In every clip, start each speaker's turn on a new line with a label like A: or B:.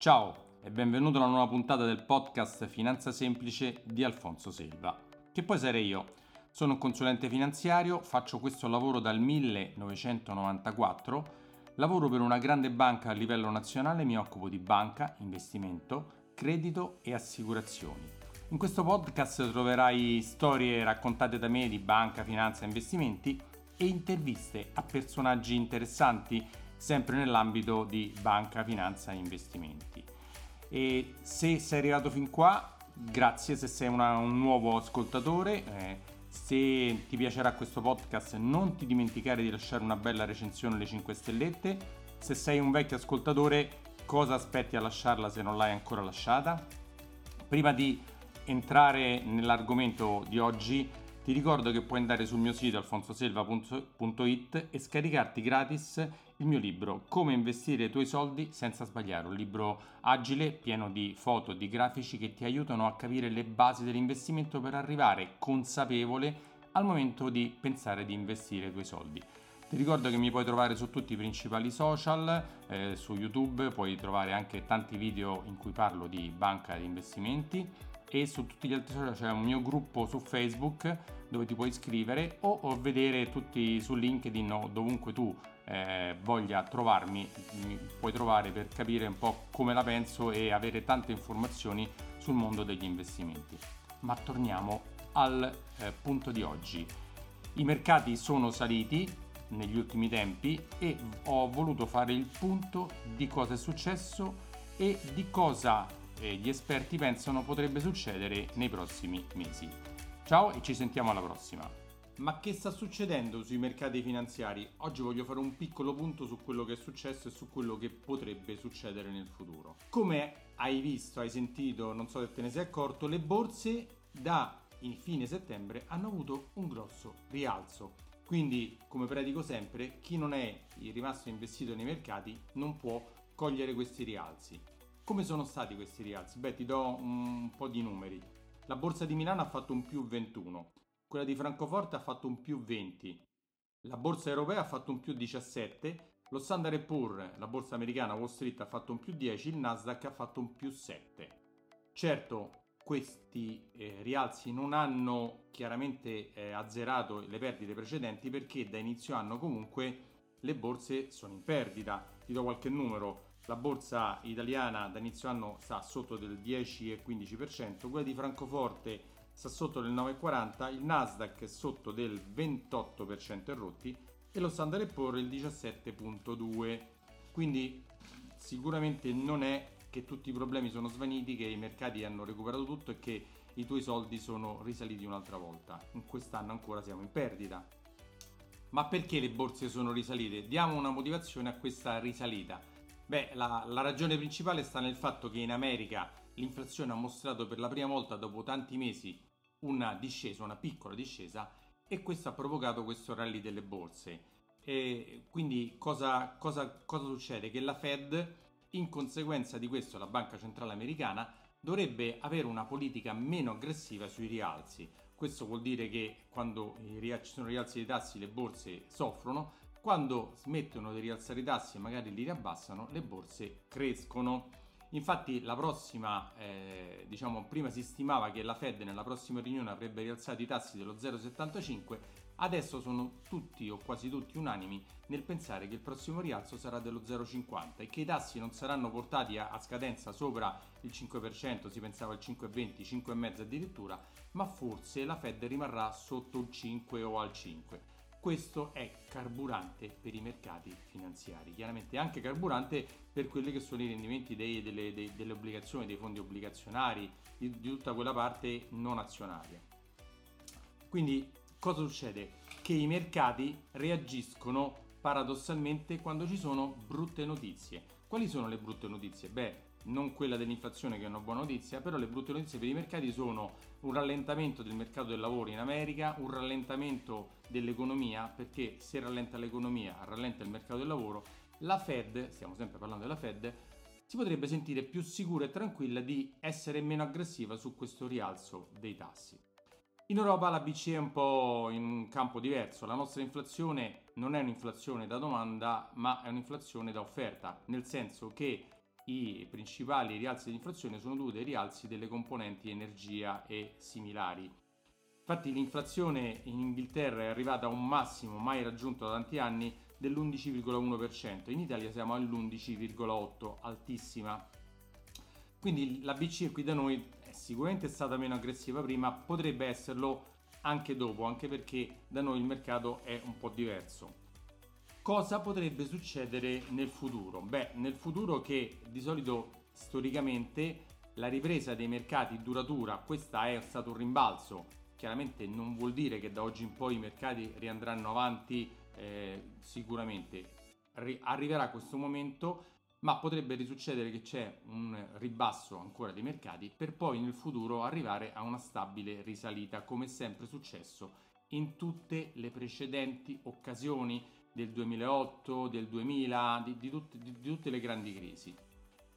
A: Ciao e benvenuto alla nuova puntata del podcast Finanza Semplice di Alfonso Selva, che poi sarei io. Sono un consulente finanziario, faccio questo lavoro dal 1994, lavoro per una grande banca a livello nazionale, mi occupo di banca, investimento, credito e assicurazioni. In questo podcast troverai storie raccontate da me di banca, finanza e investimenti e interviste a personaggi interessanti sempre nell'ambito di banca, finanza e investimenti. E se sei arrivato fin qua, grazie se sei una, un nuovo ascoltatore. Eh, se ti piacerà questo podcast non ti dimenticare di lasciare una bella recensione alle 5 stellette. Se sei un vecchio ascoltatore, cosa aspetti a lasciarla se non l'hai ancora lasciata? Prima di entrare nell'argomento di oggi, ti ricordo che puoi andare sul mio sito alfonsoselva.it e scaricarti gratis il mio libro Come investire i tuoi soldi senza sbagliare, un libro agile, pieno di foto di grafici che ti aiutano a capire le basi dell'investimento per arrivare consapevole al momento di pensare di investire i tuoi soldi. Ti ricordo che mi puoi trovare su tutti i principali social, eh, su YouTube puoi trovare anche tanti video in cui parlo di banca e di investimenti e su tutti gli altri social c'è un mio gruppo su Facebook dove ti puoi iscrivere o, o vedere tutti su LinkedIn o dovunque tu eh, voglia trovarmi, mi puoi trovare per capire un po' come la penso e avere tante informazioni sul mondo degli investimenti. Ma torniamo al eh, punto di oggi. I mercati sono saliti negli ultimi tempi e ho voluto fare il punto di cosa è successo e di cosa eh, gli esperti pensano potrebbe succedere nei prossimi mesi. Ciao e ci sentiamo alla prossima. Ma che sta succedendo sui mercati finanziari? Oggi voglio fare un piccolo punto su quello che è successo e su quello che potrebbe succedere nel futuro. Come hai visto, hai sentito, non so se te ne sei accorto, le borse da fine settembre hanno avuto un grosso rialzo. Quindi, come predico sempre, chi non è rimasto investito nei mercati non può cogliere questi rialzi. Come sono stati questi rialzi? Beh, ti do un po' di numeri. La borsa di Milano ha fatto un più 21, quella di Francoforte ha fatto un più 20, la borsa europea ha fatto un più 17, lo Standard Poor's, la borsa americana Wall Street ha fatto un più 10, il Nasdaq ha fatto un più 7. Certo, questi eh, rialzi non hanno chiaramente eh, azzerato le perdite precedenti perché da inizio anno comunque le borse sono in perdita. Ti do qualche numero. La borsa italiana da inizio anno sta sotto del 10-15%, quella di Francoforte sta sotto del 9,40, il Nasdaq è sotto del 28% rotti e lo Standard Poor's il 17,2. Quindi sicuramente non è che tutti i problemi sono svaniti, che i mercati hanno recuperato tutto e che i tuoi soldi sono risaliti un'altra volta. In quest'anno ancora siamo in perdita. Ma perché le borse sono risalite? Diamo una motivazione a questa risalita. Beh, la, la ragione principale sta nel fatto che in America l'inflazione ha mostrato per la prima volta dopo tanti mesi una discesa, una piccola discesa e questo ha provocato questo rally delle borse. E quindi cosa, cosa, cosa succede? Che la Fed, in conseguenza di questo, la Banca Centrale Americana, dovrebbe avere una politica meno aggressiva sui rialzi. Questo vuol dire che quando ci sono rialzi dei tassi le borse soffrono, quando smettono di rialzare i tassi e magari li riabbassano, le borse crescono. Infatti la prossima, eh, diciamo, prima si stimava che la Fed nella prossima riunione avrebbe rialzato i tassi dello 0,75, adesso sono tutti o quasi tutti unanimi nel pensare che il prossimo rialzo sarà dello 0,50 e che i tassi non saranno portati a, a scadenza sopra il 5%, si pensava al 5,20, 5,5 addirittura, ma forse la Fed rimarrà sotto il 5 o al 5 questo è carburante per i mercati finanziari, chiaramente anche carburante per quelli che sono i rendimenti dei, delle, dei, delle, obbligazioni, dei fondi obbligazionari, di, di tutta quella parte non azionaria. Quindi cosa succede? Che i mercati reagiscono paradossalmente quando ci sono brutte notizie. Quali sono le brutte notizie? Beh, non quella dell'inflazione che è una buona notizia, però le brutte notizie per i mercati sono un rallentamento del mercato del lavoro in America, un rallentamento dell'economia, perché se rallenta l'economia, rallenta il mercato del lavoro, la Fed, stiamo sempre parlando della Fed, si potrebbe sentire più sicura e tranquilla di essere meno aggressiva su questo rialzo dei tassi. In Europa la BCE è un po' in un campo diverso, la nostra inflazione non è un'inflazione da domanda, ma è un'inflazione da offerta, nel senso che i principali rialzi di inflazione sono dovuti ai rialzi delle componenti energia e similari. Infatti l'inflazione in Inghilterra è arrivata a un massimo mai raggiunto da tanti anni dell'11,1%, in Italia siamo all'11,8%, altissima. Quindi la BCE qui da noi è sicuramente stata meno aggressiva prima, potrebbe esserlo anche dopo, anche perché da noi il mercato è un po' diverso. Cosa potrebbe succedere nel futuro? Beh, nel futuro che di solito storicamente la ripresa dei mercati duratura, questa è stato un rimbalzo, chiaramente non vuol dire che da oggi in poi i mercati riandranno avanti eh, sicuramente. Ri- arriverà questo momento, ma potrebbe risuccedere che c'è un ribasso ancora dei mercati per poi nel futuro arrivare a una stabile risalita, come è sempre successo in tutte le precedenti occasioni del 2008, del 2000, di, di, tutte, di, di tutte le grandi crisi.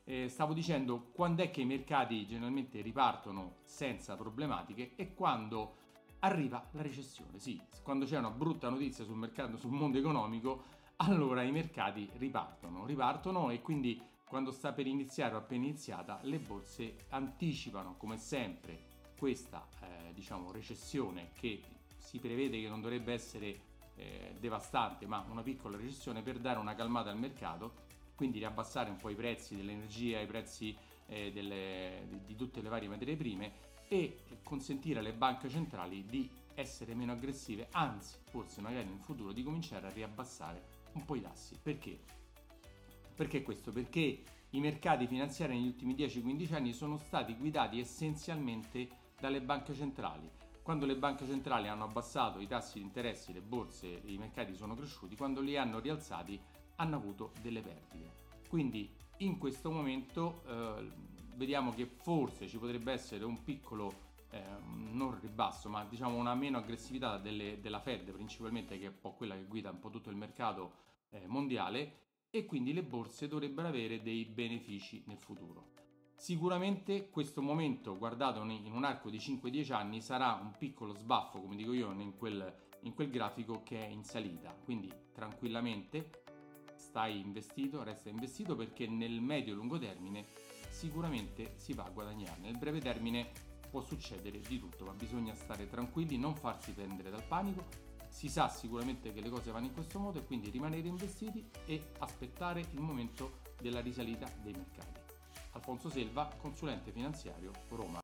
A: Eh, stavo dicendo quando è che i mercati generalmente ripartono senza problematiche e quando arriva la recessione. Sì, quando c'è una brutta notizia sul mercato, sul mondo economico, allora i mercati ripartono, ripartono e quindi quando sta per iniziare o appena iniziata le borse anticipano come sempre questa eh, diciamo recessione che si prevede che non dovrebbe essere eh, devastante, ma una piccola recessione per dare una calmata al mercato, quindi riabbassare un po' i prezzi dell'energia, i prezzi eh, delle, di, tutte le varie materie prime e consentire alle banche centrali di essere meno aggressive, anzi, forse magari in futuro di cominciare a riabbassare un po' i tassi. Perché? Perché questo? Perché i mercati finanziari negli ultimi 10-15 anni sono stati guidati essenzialmente dalle banche centrali quando le banche centrali hanno abbassato i tassi di interesse, le borse, i mercati sono cresciuti, quando li hanno rialzati hanno avuto delle perdite. Quindi in questo momento eh, vediamo che forse ci potrebbe essere un piccolo eh, non ribasso, ma diciamo una meno aggressività delle, della Fed, principalmente che è un po' quella che guida un po' tutto il mercato eh, mondiale, e quindi le borse dovrebbero avere dei benefici nel futuro. Sicuramente questo momento, guardato in un arco di 5-10 anni, sarà un piccolo sbaffo, come dico io, in quel, in quel grafico che è in salita. Quindi tranquillamente stai investito, resta investito perché nel medio-lungo termine sicuramente si va a guadagnare. Nel breve termine può succedere di tutto, ma bisogna stare tranquilli, non farsi prendere dal panico. Si sa sicuramente che le cose vanno in questo modo e quindi rimanere investiti e aspettare il momento della risalita dei mercati. Alfonso Selva, consulente finanziario Roma.